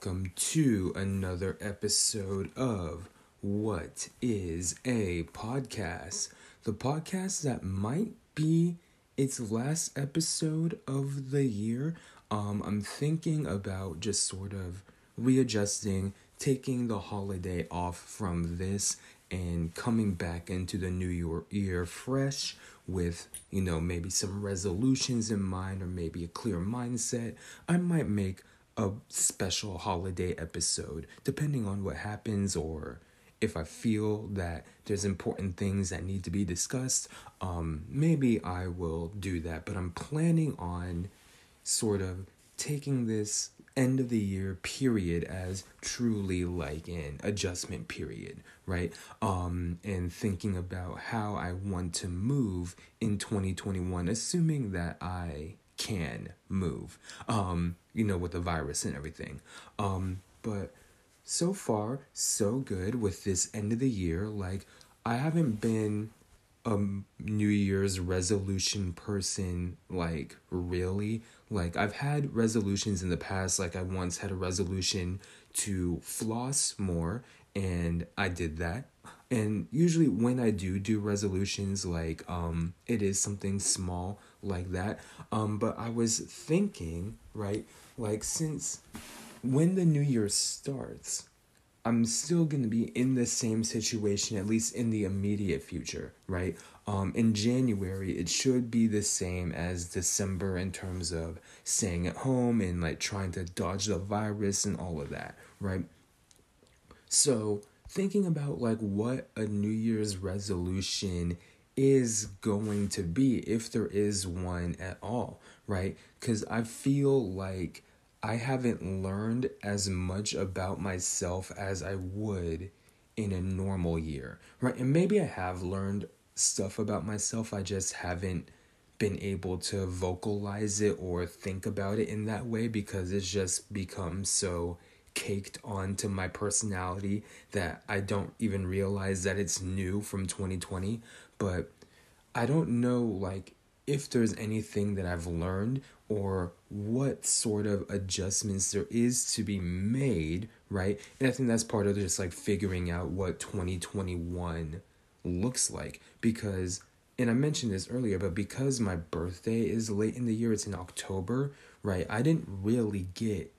Welcome to another episode of What is a Podcast? The podcast that might be its last episode of the year. Um, I'm thinking about just sort of readjusting, taking the holiday off from this, and coming back into the new year fresh with, you know, maybe some resolutions in mind or maybe a clear mindset, I might make a special holiday episode depending on what happens or if I feel that there's important things that need to be discussed, um, maybe I will do that. But I'm planning on sort of taking this end of the year period as truly like an adjustment period, right? Um, and thinking about how I want to move in 2021, assuming that I can move, um, you know, with the virus and everything. Um, but so far, so good with this end of the year. Like, I haven't been a New Year's resolution person, like, really. Like, I've had resolutions in the past. Like, I once had a resolution to floss more, and I did that. And usually, when I do do resolutions, like, um, it is something small like that. Um, but I was thinking, right, like, since when the new year starts, I'm still going to be in the same situation, at least in the immediate future, right? Um, in January, it should be the same as December in terms of staying at home and like trying to dodge the virus and all of that, right? So, thinking about like what a New Year's resolution is going to be, if there is one at all, right? Because I feel like I haven't learned as much about myself as I would in a normal year, right? And maybe I have learned stuff about myself, I just haven't been able to vocalize it or think about it in that way because it's just become so caked onto my personality that I don't even realize that it's new from 2020. But I don't know, like, if there's anything that I've learned or what sort of adjustments there is to be made, right? And I think that's part of just like figuring out what 2021 looks like because and I mentioned this earlier, but because my birthday is late in the year, it's in October, right? I didn't really get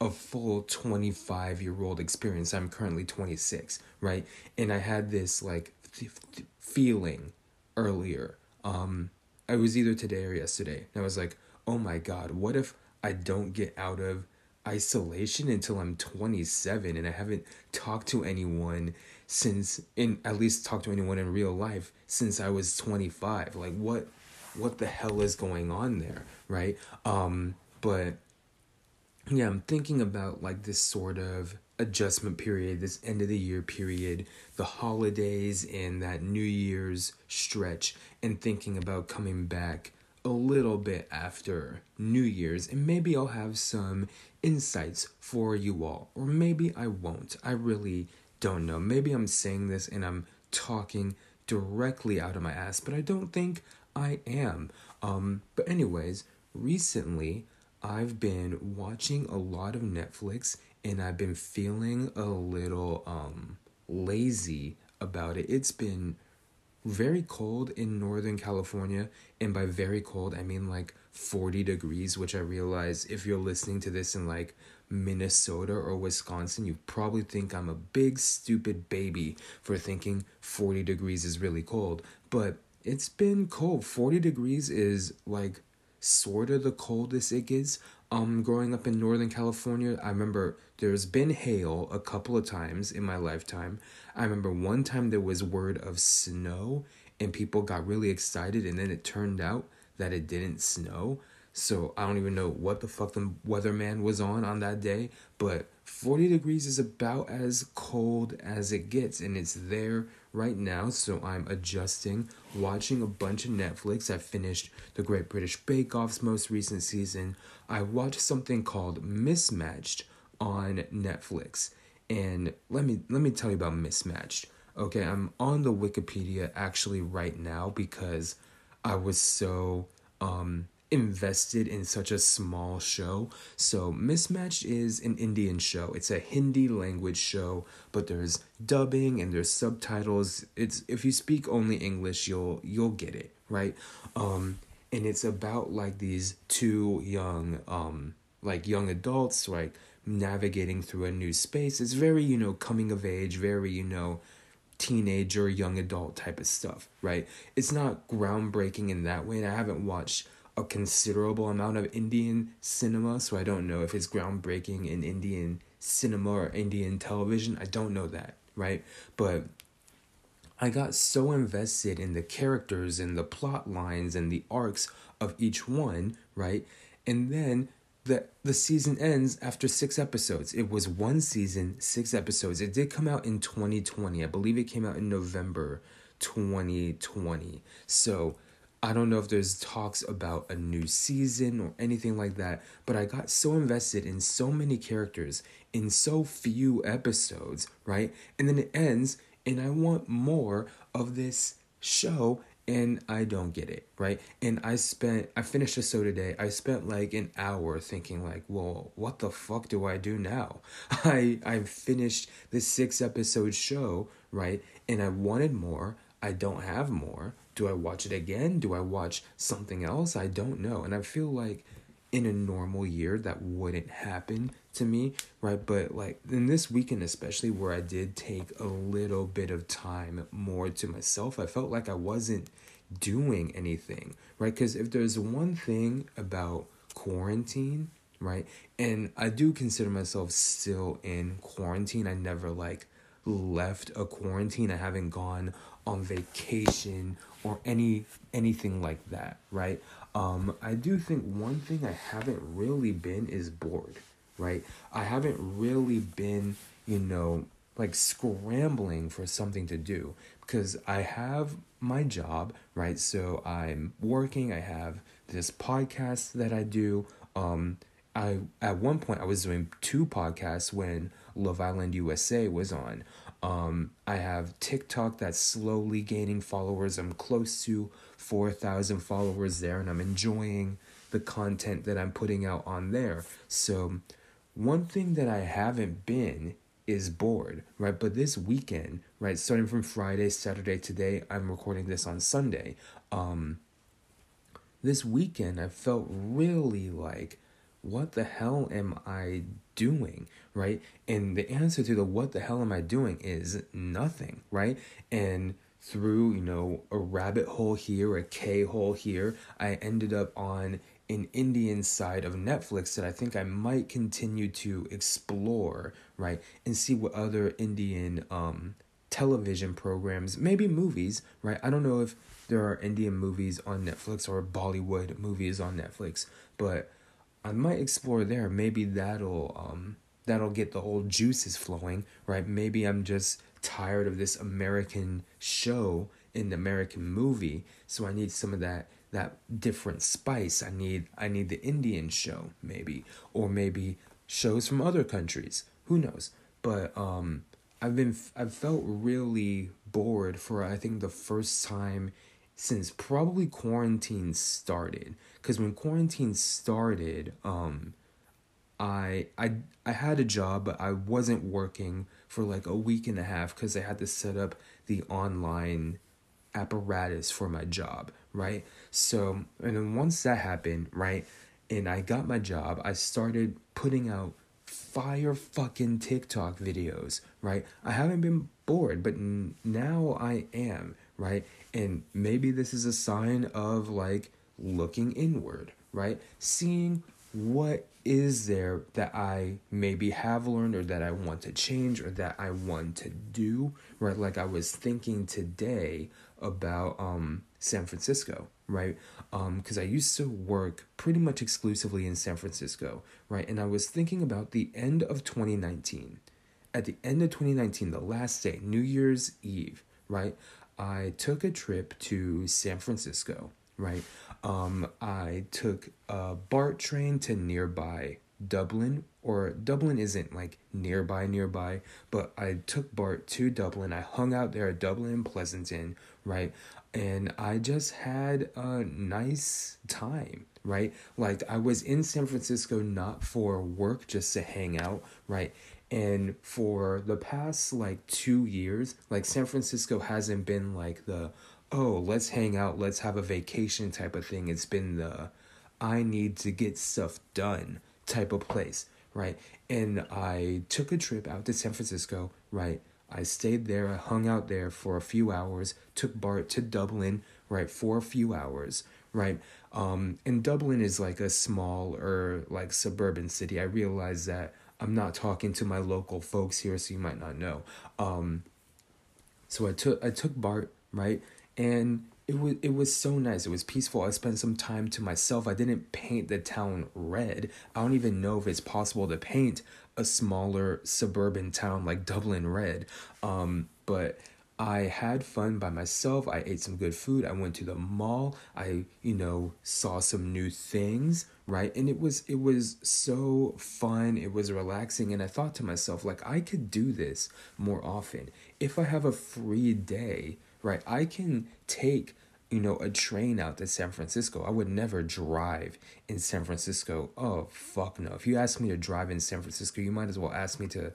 a full 25 year old experience. I'm currently 26, right? And I had this like th- th- feeling earlier. Um, I was either today or yesterday. And I was like, oh my God, what if I don't get out of isolation until I'm 27 and I haven't talked to anyone since in at least talked to anyone in real life since I was 25 like what what the hell is going on there right um but yeah I'm thinking about like this sort of adjustment period this end of the year period the holidays and that new year's stretch and thinking about coming back a little bit after New Year's, and maybe I'll have some insights for you all, or maybe I won't. I really don't know. Maybe I'm saying this and I'm talking directly out of my ass, but I don't think I am. Um, but, anyways, recently I've been watching a lot of Netflix and I've been feeling a little um, lazy about it. It's been very cold in Northern California, and by very cold, I mean like 40 degrees, which I realize if you're listening to this in like Minnesota or Wisconsin, you probably think I'm a big stupid baby for thinking 40 degrees is really cold. But it's been cold. 40 degrees is like sort of the coldest it gets. Um, growing up in Northern California, I remember there's been hail a couple of times in my lifetime. I remember one time there was word of snow and people got really excited, and then it turned out that it didn't snow. So I don't even know what the fuck the weatherman was on on that day, but 40 degrees is about as cold as it gets, and it's there right now. So I'm adjusting, watching a bunch of Netflix. I finished The Great British Bake Off's most recent season. I watched something called Mismatched on Netflix, and let me let me tell you about Mismatched. Okay, I'm on the Wikipedia actually right now because I was so um invested in such a small show. So Mismatched is an Indian show. It's a Hindi language show, but there's dubbing and there's subtitles. It's if you speak only English, you'll you'll get it, right? Um and it's about like these two young um like young adults like navigating through a new space. It's very, you know, coming of age, very, you know, teenager, young adult type of stuff, right? It's not groundbreaking in that way. And I haven't watched a considerable amount of Indian cinema, so I don't know if it's groundbreaking in Indian cinema or Indian television. I don't know that, right? But I got so invested in the characters and the plot lines and the arcs of each one, right? And then the the season ends after six episodes. It was one season, six episodes. It did come out in 2020. I believe it came out in November 2020. So I don't know if there's talks about a new season or anything like that, but I got so invested in so many characters in so few episodes, right? And then it ends, and I want more of this show and I don't get it, right? And I spent I finished the show today. I spent like an hour thinking like, "Well, what the fuck do I do now?" I I finished this 6 episode show, right? And I wanted more. I don't have more. Do I watch it again? Do I watch something else? I don't know. And I feel like in a normal year that wouldn't happen to me, right? But like in this weekend, especially where I did take a little bit of time more to myself, I felt like I wasn't doing anything, right? Because if there's one thing about quarantine, right, and I do consider myself still in quarantine, I never like left a quarantine, I haven't gone on vacation or any anything like that, right? Um, I do think one thing I haven't really been is bored, right? I haven't really been, you know, like scrambling for something to do because I have my job, right? So I'm working, I have this podcast that I do. Um I at one point I was doing two podcasts when Love Island USA was on. Um I have TikTok that's slowly gaining followers. I'm close to 4,000 followers there and I'm enjoying the content that I'm putting out on there. So one thing that I haven't been is bored, right? But this weekend, right, starting from Friday, Saturday, today, I'm recording this on Sunday. Um, this weekend, I felt really like, what the hell am I doing, right? And the answer to the what the hell am I doing is nothing, right? And through, you know, a rabbit hole here, a K hole here, I ended up on an Indian side of Netflix that I think I might continue to explore, right? And see what other Indian um television programs, maybe movies, right? I don't know if there are Indian movies on Netflix or Bollywood movies on Netflix, but I might explore there. Maybe that'll um that'll get the old juices flowing, right? Maybe I'm just tired of this American show in the American movie, so I need some of that that different spice. I need I need the Indian show maybe or maybe shows from other countries. Who knows? But um I've been I've felt really bored for I think the first time since probably quarantine started cuz when quarantine started um I I I had a job but I wasn't working for like a week and a half cuz I had to set up the online apparatus for my job, right? So, and then once that happened, right, and I got my job, I started putting out fire fucking TikTok videos, right? I haven't been bored, but now I am, right? And maybe this is a sign of like looking inward, right? Seeing what is there that I maybe have learned or that I want to change or that I want to do, right? Like I was thinking today about um San Francisco, right? Um because I used to work pretty much exclusively in San Francisco, right? And I was thinking about the end of 2019. At the end of 2019, the last day, New Year's Eve, right? I took a trip to San Francisco, right? Um I took a BART train to nearby Dublin, or Dublin isn't like nearby, nearby, but I took Bart to Dublin. I hung out there at Dublin Pleasanton, right? And I just had a nice time, right? Like I was in San Francisco not for work, just to hang out, right? And for the past like two years, like San Francisco hasn't been like the, oh, let's hang out, let's have a vacation type of thing. It's been the, I need to get stuff done type of place, right? And I took a trip out to San Francisco, right? I stayed there, I hung out there for a few hours, took Bart to Dublin, right, for a few hours, right? Um, and Dublin is like a small or like suburban city. I realized that I'm not talking to my local folks here, so you might not know. Um, so I took I took Bart right, and it was it was so nice. It was peaceful. I spent some time to myself. I didn't paint the town red. I don't even know if it's possible to paint a smaller suburban town like Dublin red. Um, but I had fun by myself. I ate some good food. I went to the mall. I, you know, saw some new things, right? And it was it was so fun. It was relaxing and I thought to myself like I could do this more often. If I have a free day, right? I can take you know, a train out to San Francisco. I would never drive in San Francisco. Oh, fuck no. If you ask me to drive in San Francisco, you might as well ask me to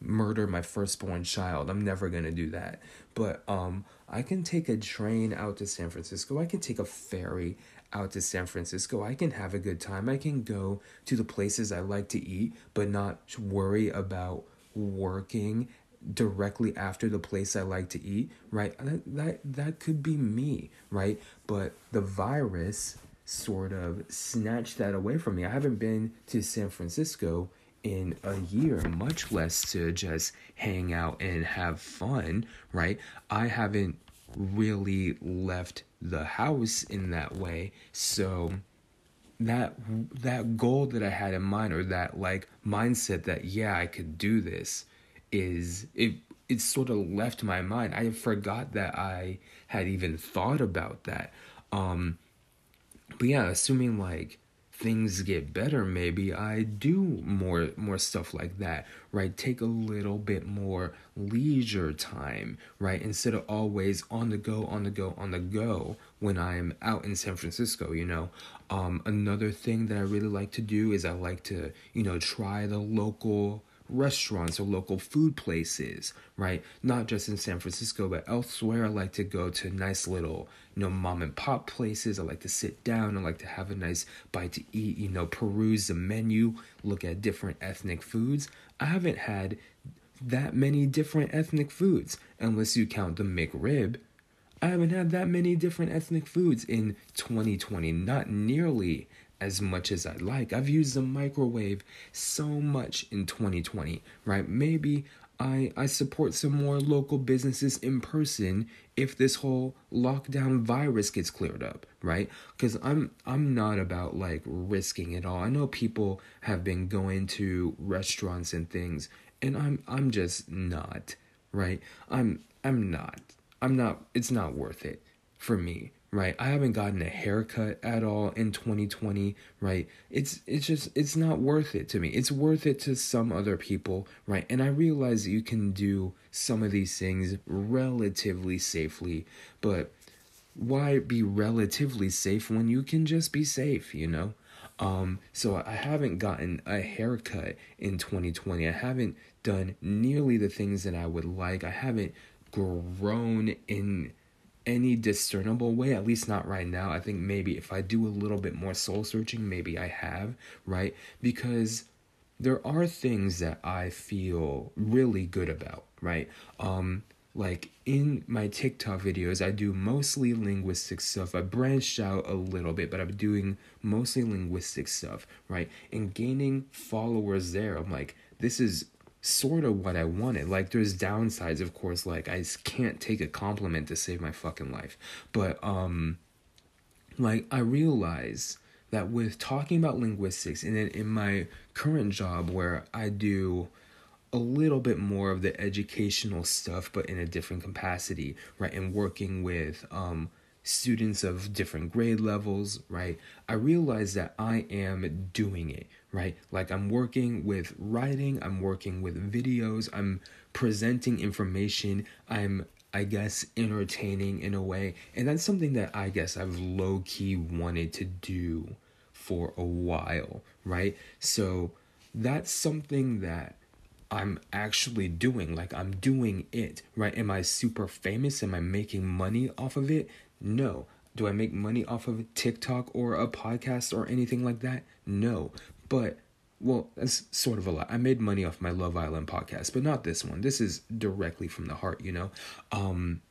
murder my firstborn child. I'm never going to do that. But um I can take a train out to San Francisco. I can take a ferry out to San Francisco. I can have a good time. I can go to the places I like to eat, but not worry about working directly after the place I like to eat, right? That that, that could be me, right? But the virus sort of snatched that away from me. I haven't been to San Francisco in a year, much less to just hang out and have fun, right? I haven't really left the house in that way. So that that goal that I had in mind or that like mindset that yeah, I could do this is it it sort of left my mind. I forgot that I had even thought about that. Um but yeah, assuming like things get better maybe i do more more stuff like that right? Take a little bit more leisure time right? Instead of always on the go on the go on the go when i'm out in san francisco you know? Um another thing that i really like to do is i like to you know try the local restaurants or local food places, right? Not just in San Francisco, but elsewhere. I like to go to nice little, you know, mom and pop places. I like to sit down. I like to have a nice bite to eat, you know, peruse the menu, look at different ethnic foods. I haven't had that many different ethnic foods, unless you count the McRib. I haven't had that many different ethnic foods in 2020, not nearly as much as I'd like. I've used the microwave so much in 2020, right? Maybe I I support some more local businesses in person if this whole lockdown virus gets cleared up, right? Cuz I'm I'm not about like risking it all. I know people have been going to restaurants and things and I'm I'm just not, right? I'm I'm not. I'm not it's not worth it for me right? I haven't gotten a haircut at all in 2020 right? It's it's just it's not worth it to me. It's worth it to some other people right? And i realize you can do some of these things relatively safely but why be relatively safe when you can just be safe you know? Um so i haven't gotten a haircut in 2020 i haven't done nearly the things that i would like. I haven't grown in any discernible way, at least not right now. I think maybe if I do a little bit more soul searching, maybe I have, right? Because there are things that I feel really good about, right? Um, like in my TikTok videos, I do mostly linguistic stuff. I branched out a little bit, but I'm doing mostly linguistic stuff, right? And gaining followers there, I'm like, this is sort of what I wanted. Like there's downsides, of course, like I can't take a compliment to save my fucking life. But um like I realize that with talking about linguistics and then in my current job where I do a little bit more of the educational stuff but in a different capacity, right? And working with um students of different grade levels, right? I realize that I am doing it, right? Like I'm working with writing, I'm working with videos, I'm presenting information, I'm I guess entertaining in a way. And that's something that I guess I've low key wanted to do for a while, right? So that's something that I'm actually doing. Like I'm doing it, right? Am I super famous? Am I making money off of it? No. Do I make money off of TikTok or a podcast or anything like that? No. But well, that's sort of a lot. I made money off my Love Island podcast, but not this one. This is directly from the heart, you know? Um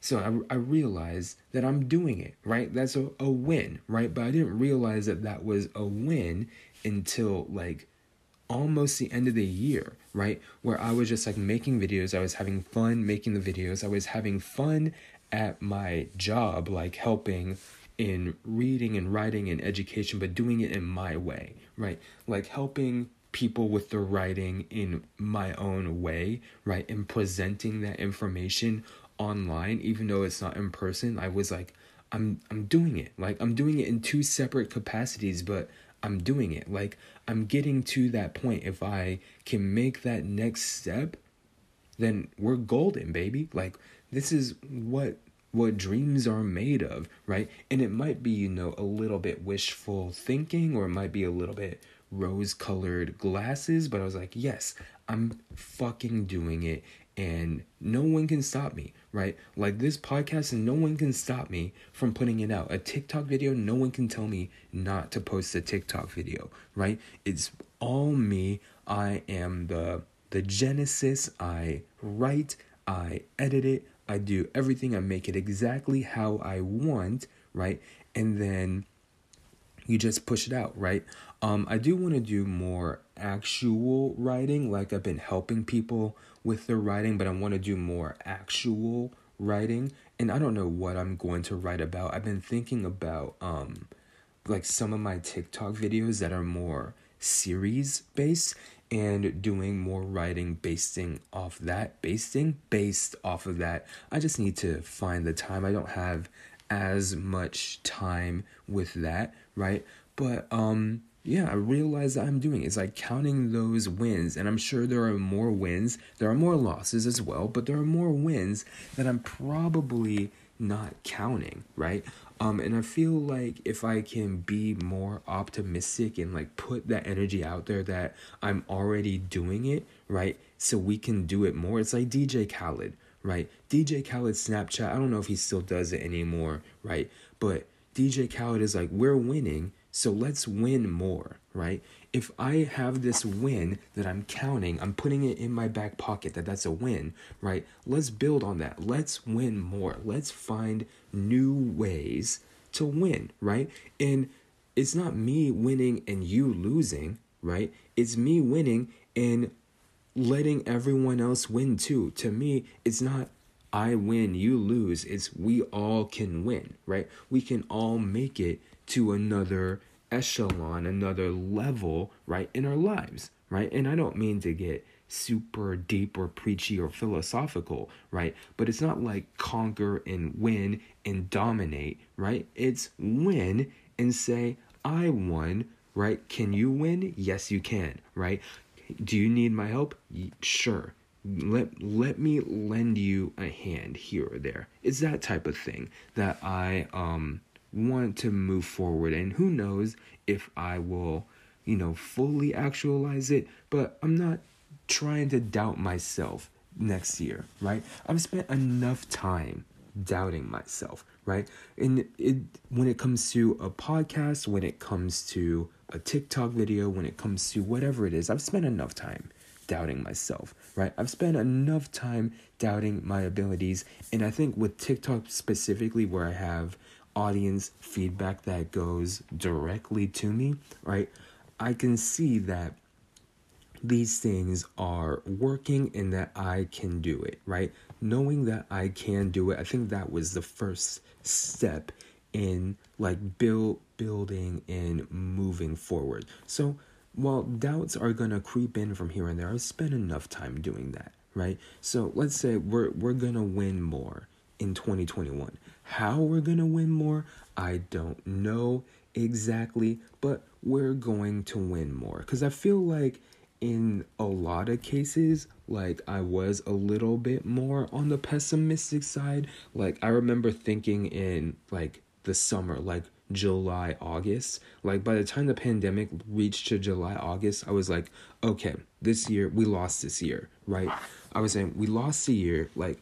so I, I realized that I'm doing it, right? That's a, a win, right? But I didn't realize that that was a win until like almost the end of the year, right? Where I was just like making videos, I was having fun making the videos, I was having fun at my job, like helping in reading and writing and education, but doing it in my way, right? Like helping people with the writing in my own way, right? And presenting that information online, even though it's not in person. I was like, I'm I'm doing it. Like I'm doing it in two separate capacities, but I'm doing it. Like I'm getting to that point. If I can make that next step, then we're golden, baby. Like this is what what dreams are made of, right? And it might be, you know, a little bit wishful thinking or it might be a little bit rose colored glasses, but I was like, yes, I'm fucking doing it and no one can stop me, right? Like this podcast, and no one can stop me from putting it out. A TikTok video, no one can tell me not to post a TikTok video, right? It's all me. I am the the genesis. I write, I edit it, I do everything. I make it exactly how I want, right? And then you just push it out, right? Um, I do want to do more actual writing. Like I've been helping people with their writing, but I want to do more actual writing. And I don't know what I'm going to write about. I've been thinking about um, like some of my TikTok videos that are more series based and doing more writing basing off that basing based off of that i just need to find the time i don't have as much time with that right but um yeah, I realize that I'm doing. It's like counting those wins, and I'm sure there are more wins. There are more losses as well, but there are more wins that I'm probably not counting, right? Um, and I feel like if I can be more optimistic and like put that energy out there that I'm already doing it, right? So we can do it more. It's like DJ Khaled, right? DJ Khaled Snapchat. I don't know if he still does it anymore, right? But DJ Khaled is like, we're winning so let's win more, right? If I have this win that I'm counting, I'm putting it in my back pocket that that's a win, right? Let's build on that. Let's win more. Let's find new ways to win, right? And it's not me winning and you losing, right? It's me winning and letting everyone else win too. To me, it's not I win, you lose. It's we all can win, right? We can all make it to another echelon, another level, right, in our lives, right? And I don't mean to get super deep or preachy or philosophical, right? But it's not like conquer and win and dominate, right? It's win and say, I won, right? Can you win? Yes, you can, right? Do you need my help? Sure. Let let me lend you a hand here or there. It's that type of thing that I um want to move forward and who knows if I will, you know, fully actualize it, but I'm not trying to doubt myself next year, right? I've spent enough time doubting myself, right? And it when it comes to a podcast, when it comes to a TikTok video, when it comes to whatever it is, I've spent enough time doubting myself, right? I've spent enough time doubting my abilities, and I think with TikTok specifically where I have audience feedback that goes directly to me, right? I can see that these things are working and that I can do it, right? Knowing that I can do it, I think that was the first step in like build building and moving forward. So while doubts are gonna creep in from here and there, I've spent enough time doing that, right? So let's say we're we're gonna win more in 2021. How we're going to win more, I don't know. exactly, but we're going to win more. Because I feel like in a lot of cases, like I was a little bit more on the pessimistic side. Like I remember thinking in like the summer, like July, August. Like by the time the pandemic reached to July, August, I was like, okay, this year we lost this year, right? I was saying we lost a year. Like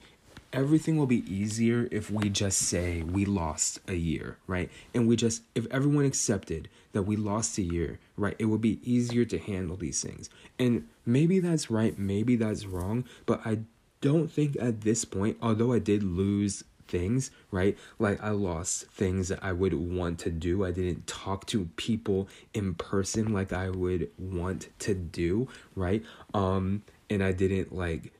everything will be easier if we just say we lost a year, right? And we just, if everyone accepted that we lost a year, right, it would be easier to handle these things. And maybe that's right, maybe that's wrong, but I don't think at this point, although I did lose things, right? Like I lost things that I would want to do. I didn't talk to people in person like I would want to do, right? Um and I didn't like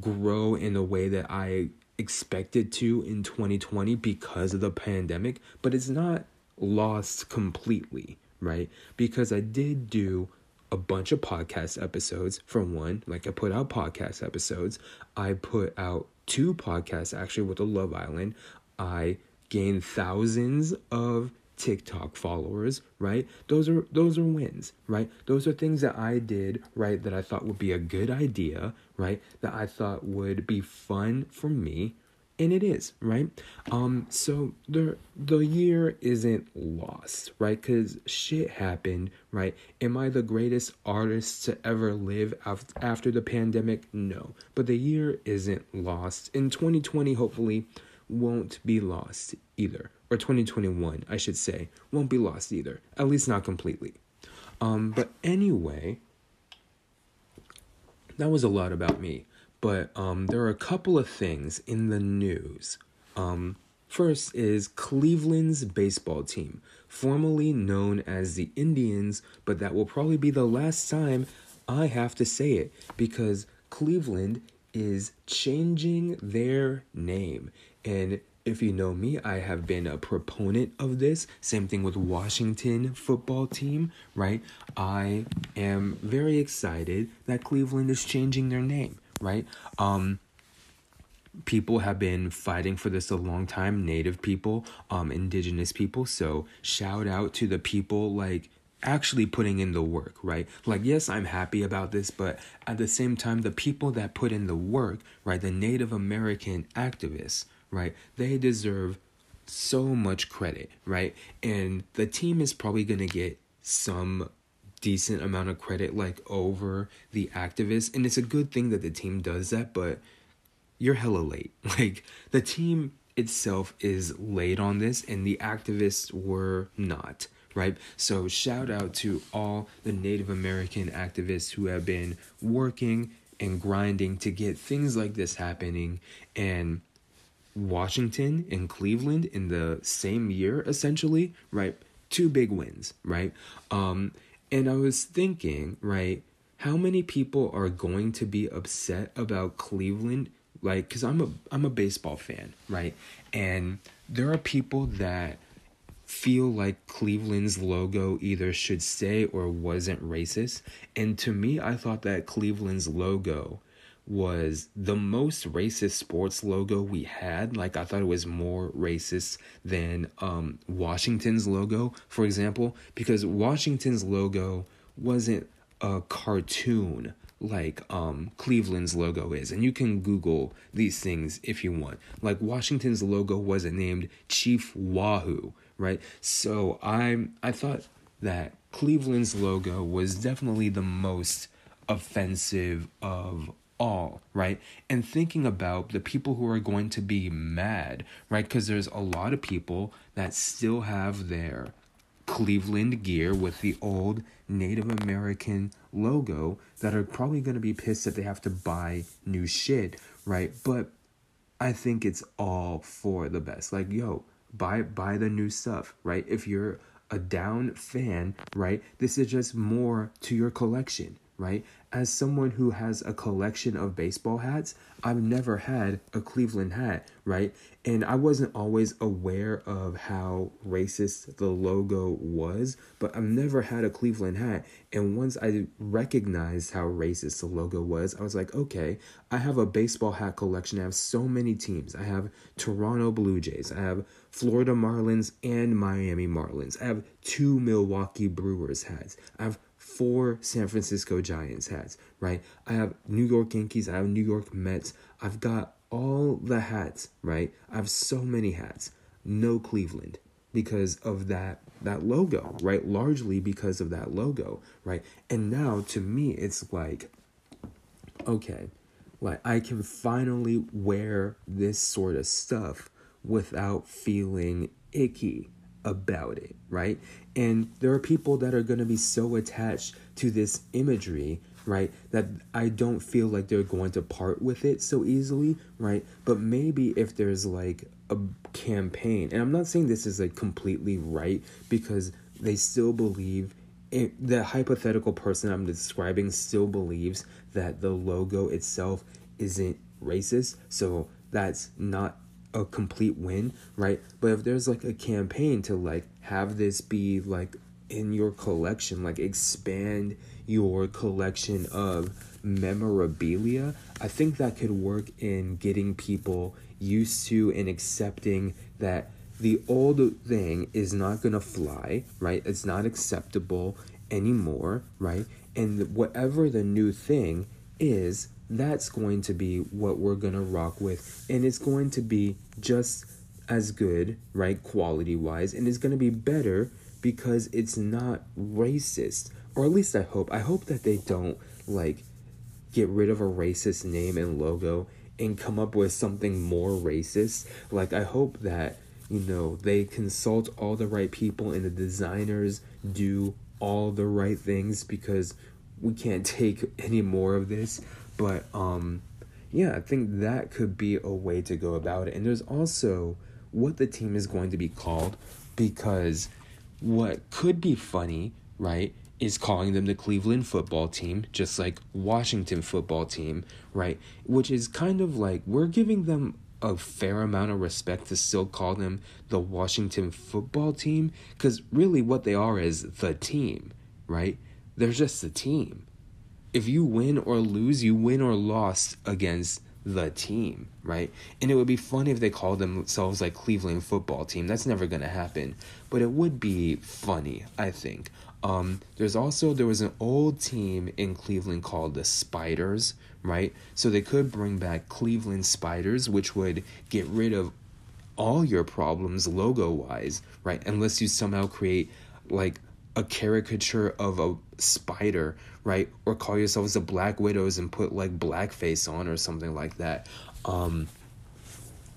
grow in the way that I expected to in 2020 because of the pandemic, but it's not lost completely, right? Because I did do a bunch of podcast episodes for one, like I put out podcast episodes. I put out two podcasts actually with the Love Island. I gained thousands of TikTok followers, right? Those are those are wins, right? Those are things that I did, right, that I thought would be a good idea, right? That I thought would be fun for me, and it is, right? Um so the the year isn't lost, right? Cuz shit happened, right? Am I the greatest artist to ever live after the pandemic? No. But the year isn't lost. In 2020 hopefully won't be lost either or 2021, I should say, won't be lost either, at least not completely. Um, but anyway, that was a lot about me. But um, there are a couple of things in the news. Um, first is Cleveland's baseball team, formerly known as the Indians, but that will probably be the last time I have to say it because Cleveland is changing their name. And if you know me, I have been a proponent of this. Same thing with Washington football team, right? I am very excited that Cleveland is changing their name, right? Um people have been fighting for this a long time, native people, um indigenous people. So, shout out to the people like actually putting in the work, right? Like, yes, I'm happy about this, but at the same time, the people that put in the work, right, the Native American activists, right? They deserve so much credit, right? And the team is probably going to get some decent amount of credit like over the activists and it's a good thing that the team does that but you're hella late like the team itself is late on this and the activists were not right so shout out to all the native american activists who have been working and grinding to get things like this happening and Washington and Cleveland in the same year, essentially, right? Two big wins, right? Um, and I was thinking, right, how many people are going to be upset about Cleveland? Like, cause I'm a I'm a baseball fan, right? And there are people that feel like Cleveland's logo either should stay or wasn't racist. And to me, I thought that Cleveland's logo was the most racist sports logo we had. Like I thought it was more racist than um, Washington's logo, for example, because Washington's logo wasn't a cartoon like um, Cleveland's logo is. And you can Google these things if you want. Like Washington's logo wasn't named Chief Wahoo, right? So I I thought that Cleveland's logo was definitely the most offensive of all, right? And thinking about the people who are going to be mad, right? Because there's a lot of people that still have their Cleveland gear with the old Native American logo that are probably going to be pissed that they have to buy new shit, right? But I think it's all for the best. Like, yo, buy buy the new stuff, right? If you're a down fan, right? This is just more to your collection, right? As someone who has a collection of baseball hats, I've never had a Cleveland hat, right? And I wasn't always aware of how racist the logo was, but I've never had a Cleveland hat. And once I recognized how racist the logo was, I was like, okay, I have a baseball hat collection. I have so many teams. I have Toronto Blue Jays, I have Florida Marlins and Miami Marlins, I have two Milwaukee Brewers hats, I have four San Francisco Giants hats, right? I have New York Yankees, I have New York Mets. I've got all the hats, right? I have so many hats. No Cleveland because of that that logo, right? Largely because of that logo, right? And now to me it's like okay, like I can finally wear this sort of stuff without feeling icky about it, right? And there are people that are going to be so attached to this imagery, right, that I don't feel like they're going to part with it so easily, right? But maybe if there's like a campaign, and I'm not saying this is like completely right because they still believe it, the hypothetical person I'm describing still believes that the logo itself isn't racist. So that's not a complete win, right? But if there's like a campaign to like have this be like in your collection, like expand your collection of memorabilia, I think that could work in getting people used to and accepting that the old thing is not to fly, right? It's not acceptable anymore, right? And whatever the new thing is, that's going to be what we're going to rock with. And it's going to be just as good, right, quality wise. And it's going to be better because it's not racist. Or at least I hope. I hope that they don't, like, get rid of a racist name and logo and come up with something more racist. Like, I hope that, you know, they consult all the right people and the designers do all the right things because we can't take any more of this but um yeah, I think that could be a way to go about it. And there's also what the team is going to be called because what could be funny, right, is calling them the Cleveland football team, just like Washington football team, right? Which is kind of like we're giving them a fair amount of respect to still call them the Washington football team because really what they are is the team, right? They're just a team if you win or lose, you win or lost against the team, right? And it would be funny if they called themselves like Cleveland football team. That's never gonna happen, but it would be funny, I think. Um, there's also there was an old team in Cleveland called the Spiders, right? So they could bring back Cleveland Spiders, which would get rid of all your problems logo wise, right? Unless you somehow create like a caricature of a spider, right? Or call yourselves the Black Widows and put like blackface on or something like that. Um,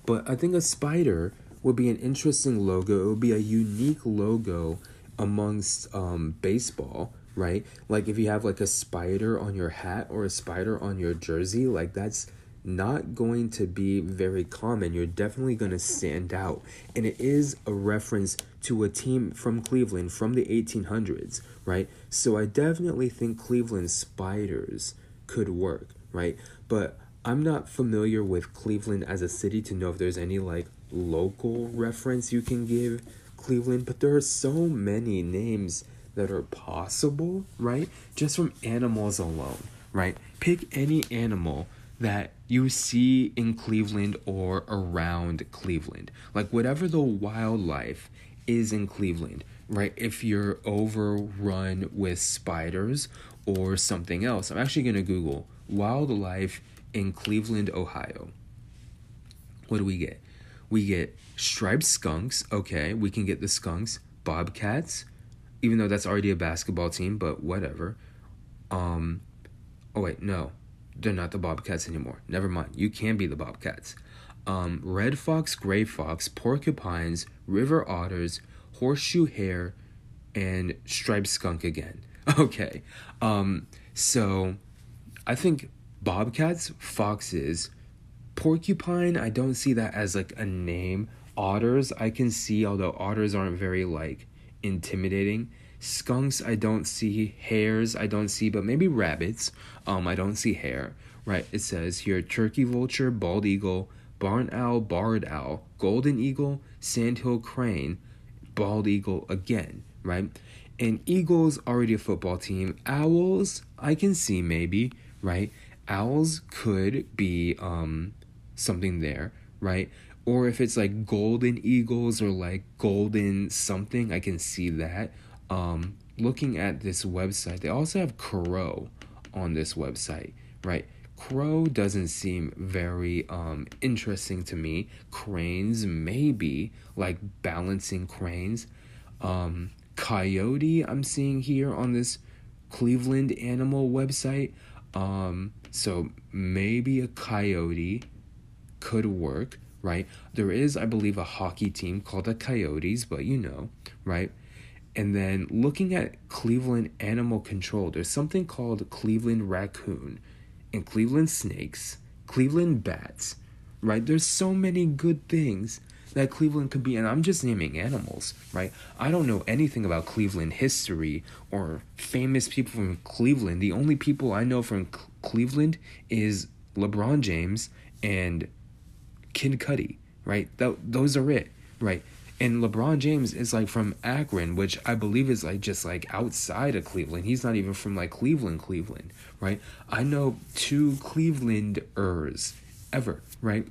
but I think a spider would be an interesting logo. It would be a unique logo amongst um, baseball, right? Like if you have like a spider on your hat or a spider on your jersey, like that's not going to be very common. You're definitely going to stand out. And it is a reference to a team from Cleveland from the 1800s, right? So I definitely think Cleveland Spiders could work, right? But I'm not familiar with Cleveland as a city to know if there's any like local reference you can give Cleveland, but there are so many names that are possible, right? Just from animals alone, right? Pick any animal that you see in Cleveland or around Cleveland. Like whatever the wildlife is in Cleveland, right? If you're overrun with spiders or something else, I'm actually going to Google wildlife in Cleveland, Ohio. What do we get? We get striped skunks. Okay, we can get the skunks. Bobcats, even though that's already a basketball team, but whatever. Um, oh wait, no, they're not the Bobcats anymore. Never mind. You can be the Bobcats. Um, red fox, gray fox, porcupines, river otters, horseshoe hare, and striped skunk again. Okay. Um, so I think bobcats, foxes, porcupine, I don't see that as like a name. Otters, I can see, although otters aren't very like intimidating. Skunks I don't see, hares I don't see, but maybe rabbits. Um, I don't see hare. Right? It says here turkey vulture, bald eagle, barn owl, barred owl, golden eagle, sandhill crane, bald eagle again. Right? And eagles already a football team. Owls I can see maybe. Right? Owls could be um something there. Right? or if it's like golden eagles or like golden something i can see that um, looking at this website, they also have crow on this website, right? Crow doesn't seem very um, interesting to me. Cranes, maybe, like balancing cranes. Um, coyote, I'm seeing here on this Cleveland animal website. Um, so maybe a coyote could work, right? There is, I believe, a hockey team called the Coyotes, but you know, right? And then looking at Cleveland animal control, there's something called Cleveland raccoon and Cleveland snakes, Cleveland bats, right? There's so many good things that Cleveland could be, and I'm just naming animals, right? I don't know anything about Cleveland history or famous people from Cleveland. The only people I know from C- Cleveland is LeBron James and Kid Cudi, right? Th- those are it, right? And LeBron James is like from Akron, which I believe is like just like outside of Cleveland. He's not even from like Cleveland, Cleveland, right? I know two Clevelanders ever, right?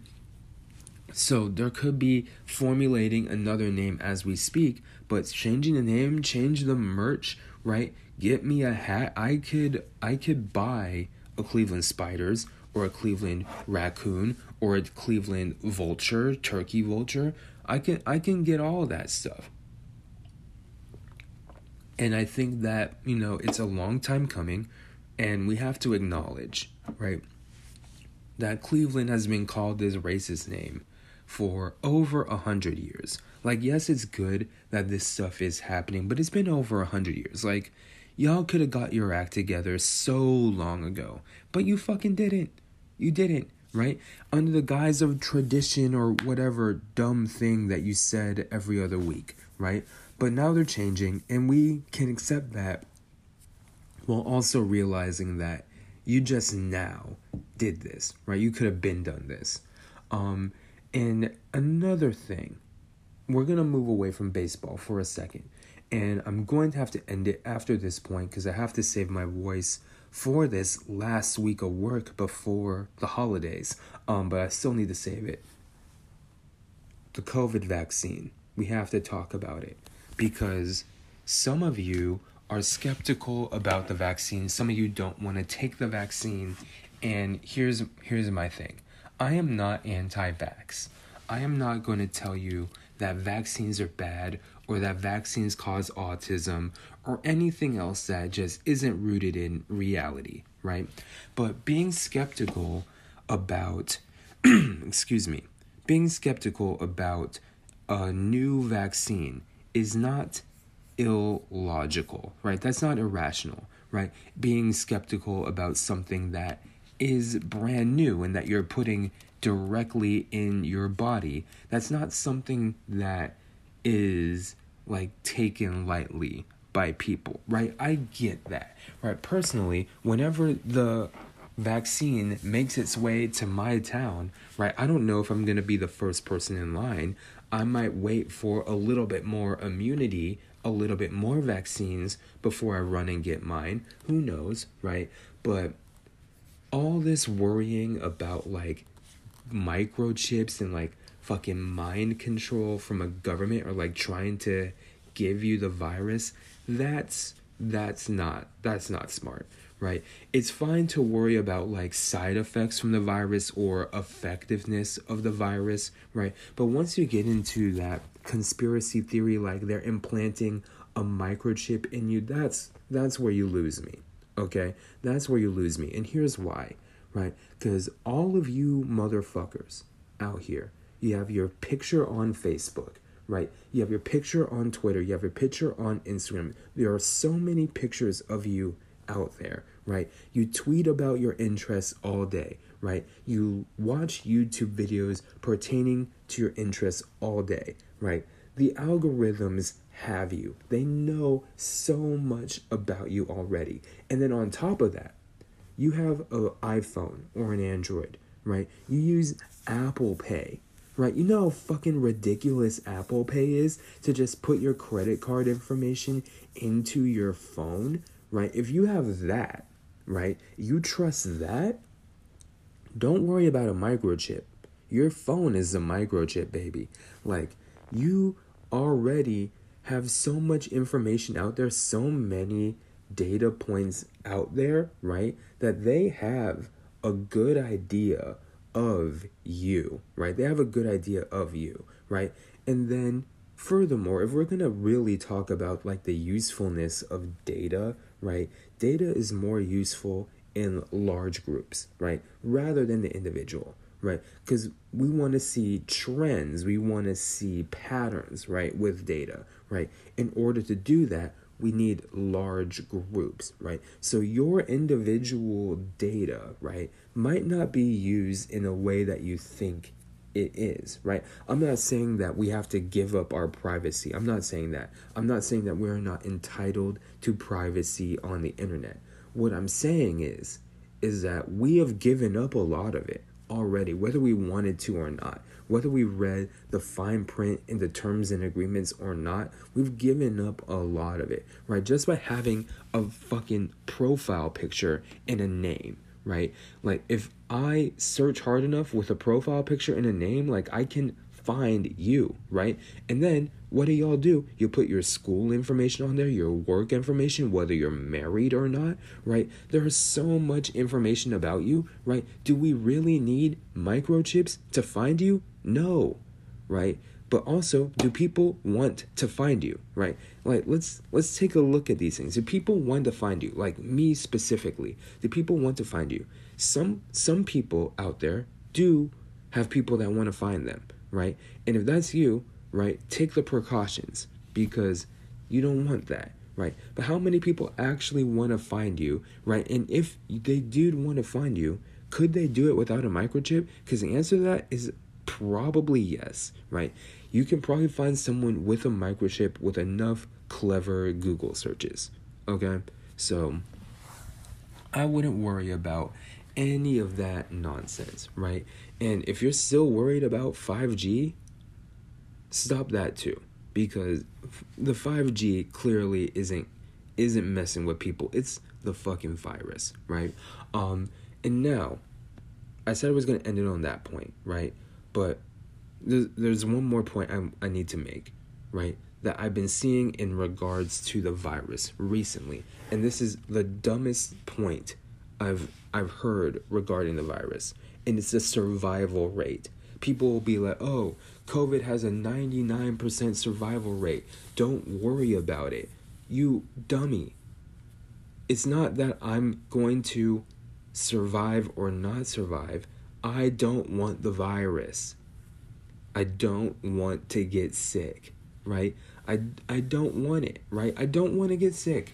So there could be formulating another name as we speak, but changing the name, change the merch, right? Get me a hat. I could I could buy a Cleveland Spiders or a Cleveland Raccoon or a Cleveland Vulture, Turkey Vulture I can I can get all that stuff. And I think that, you know, it's a long time coming and we have to acknowledge, right, that Cleveland has been called this racist name for over a hundred years. Like, yes, it's good that this stuff is happening, but it's been over a hundred years. Like, y'all could have got your act together so long ago, but you fucking didn't. You didn't right? Under the guise of tradition or whatever dumb thing that you said every other week, right? But now they're changing, and we can accept that while also realizing that you just now did this, right? You could have been done this. Um, and another thing, we're gonna move away from baseball for a second, and I'm going to have to end it after this point because I have to save my voice for this last week of work before the holidays, um, but I still need to save it. The COVID vaccine, we have to talk about it because some of you are skeptical about the vaccine. Some of you don't want to take the vaccine, and here's here's my thing. I am not anti-vax. I am not going to tell you that vaccines are bad or that vaccines cause autism or anything else that just isn't rooted in reality, right? But being skeptical about, excuse me, being skeptical about a new vaccine is not illogical, right? That's not irrational, right? Being skeptical about something that is brand new and that you're putting directly in your body, that's not something that is like taken lightly by people, right? I get that, right? Personally, whenever the vaccine makes its way to my town, right? I don't know if I'm going to be the first person in line. I might wait for a little bit more immunity, a little bit more vaccines before I run and get mine. Who knows, right? But all this worrying about like microchips and like fucking mind control from a government or like trying to give you the virus that's that's not that's not smart right? It's fine to worry about like side effects from the virus or effectiveness of the virus right? But once you get into that conspiracy theory like they're implanting a microchip in you that's that's where you lose me okay? That's where you lose me and here's why right? Because all of you motherfuckers out here you have your picture on facebook right? You have your picture on Twitter, you have your picture on Instagram. There are so many pictures of you out there, right? You tweet about your interests all day, right? You watch YouTube videos pertaining to your interests all day, right? The algorithms have you. They know so much about you already. And then on top of that, you have an iPhone or an Android, right? You use Apple Pay, right? You know how fucking ridiculous Apple Pay is to just put your credit card information into your phone, right? If you have that, right? You trust that, don't worry about a microchip. Your phone is a microchip, baby. Like, you already have so much information out there, so many data points out there, right? That they have a good idea of you, right? They have a good idea of you, right? And then furthermore, if we're going to really talk about like the usefulness of data, right? Data is more useful in large groups, right? Rather than the individual, right? Because we want to see trends, we want to see patterns, right? With data, right? In order to do that, we need large groups, right? So your individual data, right, might not be used in a way that you think it is, right? I'm not saying that we have to give up our privacy. I'm not saying that. I'm not saying that we're not entitled to privacy on the internet. What I'm saying is is that we have given up a lot of it already, whether we wanted to or not whether we read the fine print in the terms and agreements or not, we've given up a lot of it, right? Just by having a fucking profile picture and a name, right? Like if I search hard enough with a profile picture and a name, like I can find you, right? And then what do y'all do? You put your school information on there, your work information, whether you're married or not, right? There is so much information about you, right? Do we really need microchips to find you? No, right? But also, do people want to find you, right? Like let's let's take a look at these things. Do people want to find you? Like me specifically. Do people want to find you? Some some people out there do have people that want to find them right? And if that's you, right, take the precautions because you don't want that, right? But how many people actually want to find you, right? And if they did want to find you, could they do it without a microchip? Because the answer to that is probably yes, right? You can probably find someone with a microchip with enough clever Google searches, okay? So I wouldn't worry about any of that nonsense, right? And if you're still worried about 5G, stop that too because the 5G clearly isn't isn't messing with people. It's the fucking virus, right? Um and now I said I was going to end it on that point, right? But there's, one more point I, I need to make, right? That I've been seeing in regards to the virus recently. And this is the dumbest point I've I've heard regarding the virus and it's the survival rate. People will be like, oh, COVID has a 99% survival rate. Don't worry about it. You dummy. It's not that I'm going to survive or not survive. I don't want the virus. I don't want to get sick, right? I, I don't want it, right? I don't want to get sick.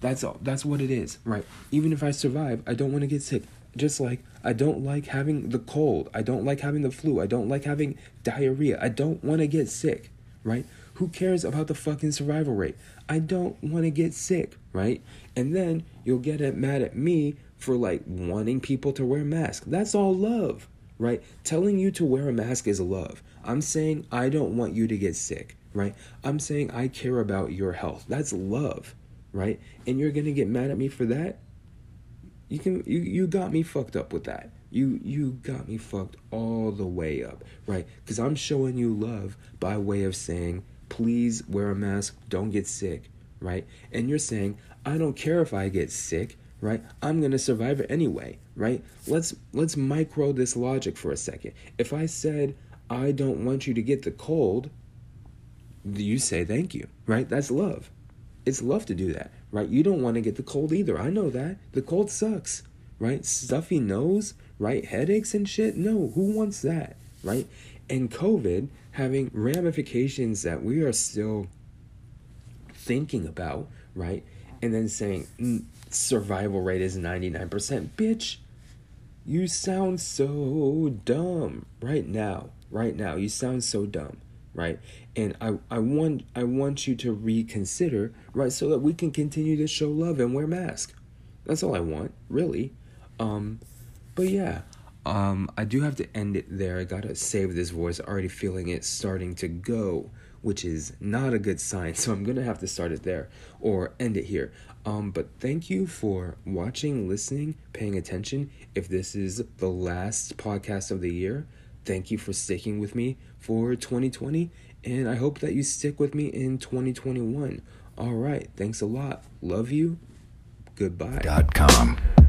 That's all. That's what it is, right? Even if I survive, I don't want to get sick. Just like I don't like having the cold. I don't like having the flu. I don't like having diarrhea. I don't want to get sick, right? Who cares about the fucking survival rate? I don't want to get sick, right? And then you'll get mad at me for like wanting people to wear masks. That's all love, right? Telling you to wear a mask is love. I'm saying I don't want you to get sick, right? I'm saying I care about your health. That's love, right? And you're going to get mad at me for that? You can you you got me fucked up with that. You you got me fucked all the way up, right? Cuz I'm showing you love by way of saying, "Please wear a mask, don't get sick." Right? And you're saying, "I don't care if I get sick." Right? I'm going to survive it anyway, right? Let's let's micro this logic for a second. If I said, "I don't want you to get the cold," you say thank you, right? That's love. It's love to do that, right? You don't want to get the cold either. I know that. The cold sucks, right? Stuffy nose, right? Headaches and shit. No, who wants that, right? And COVID having ramifications that we are still thinking about, right? And then saying survival rate is 99%. Bitch, you sound so dumb right now. Right now, you sound so dumb. right? And I, I want I want you to reconsider, right, so that we can continue to show love and wear masks. That's all I want, really. Um, but yeah, um, I do have to end it there. I gotta save this voice. Already feeling it starting to go, which is not a good sign. So I'm gonna have to start it there or end it here. Um, but thank you for watching, listening, paying attention. If this is the last podcast of the year, thank you for sticking with me for 2020, and I hope that you stick with me in 2021. All right, thanks a lot. Love you. Goodbye. Com.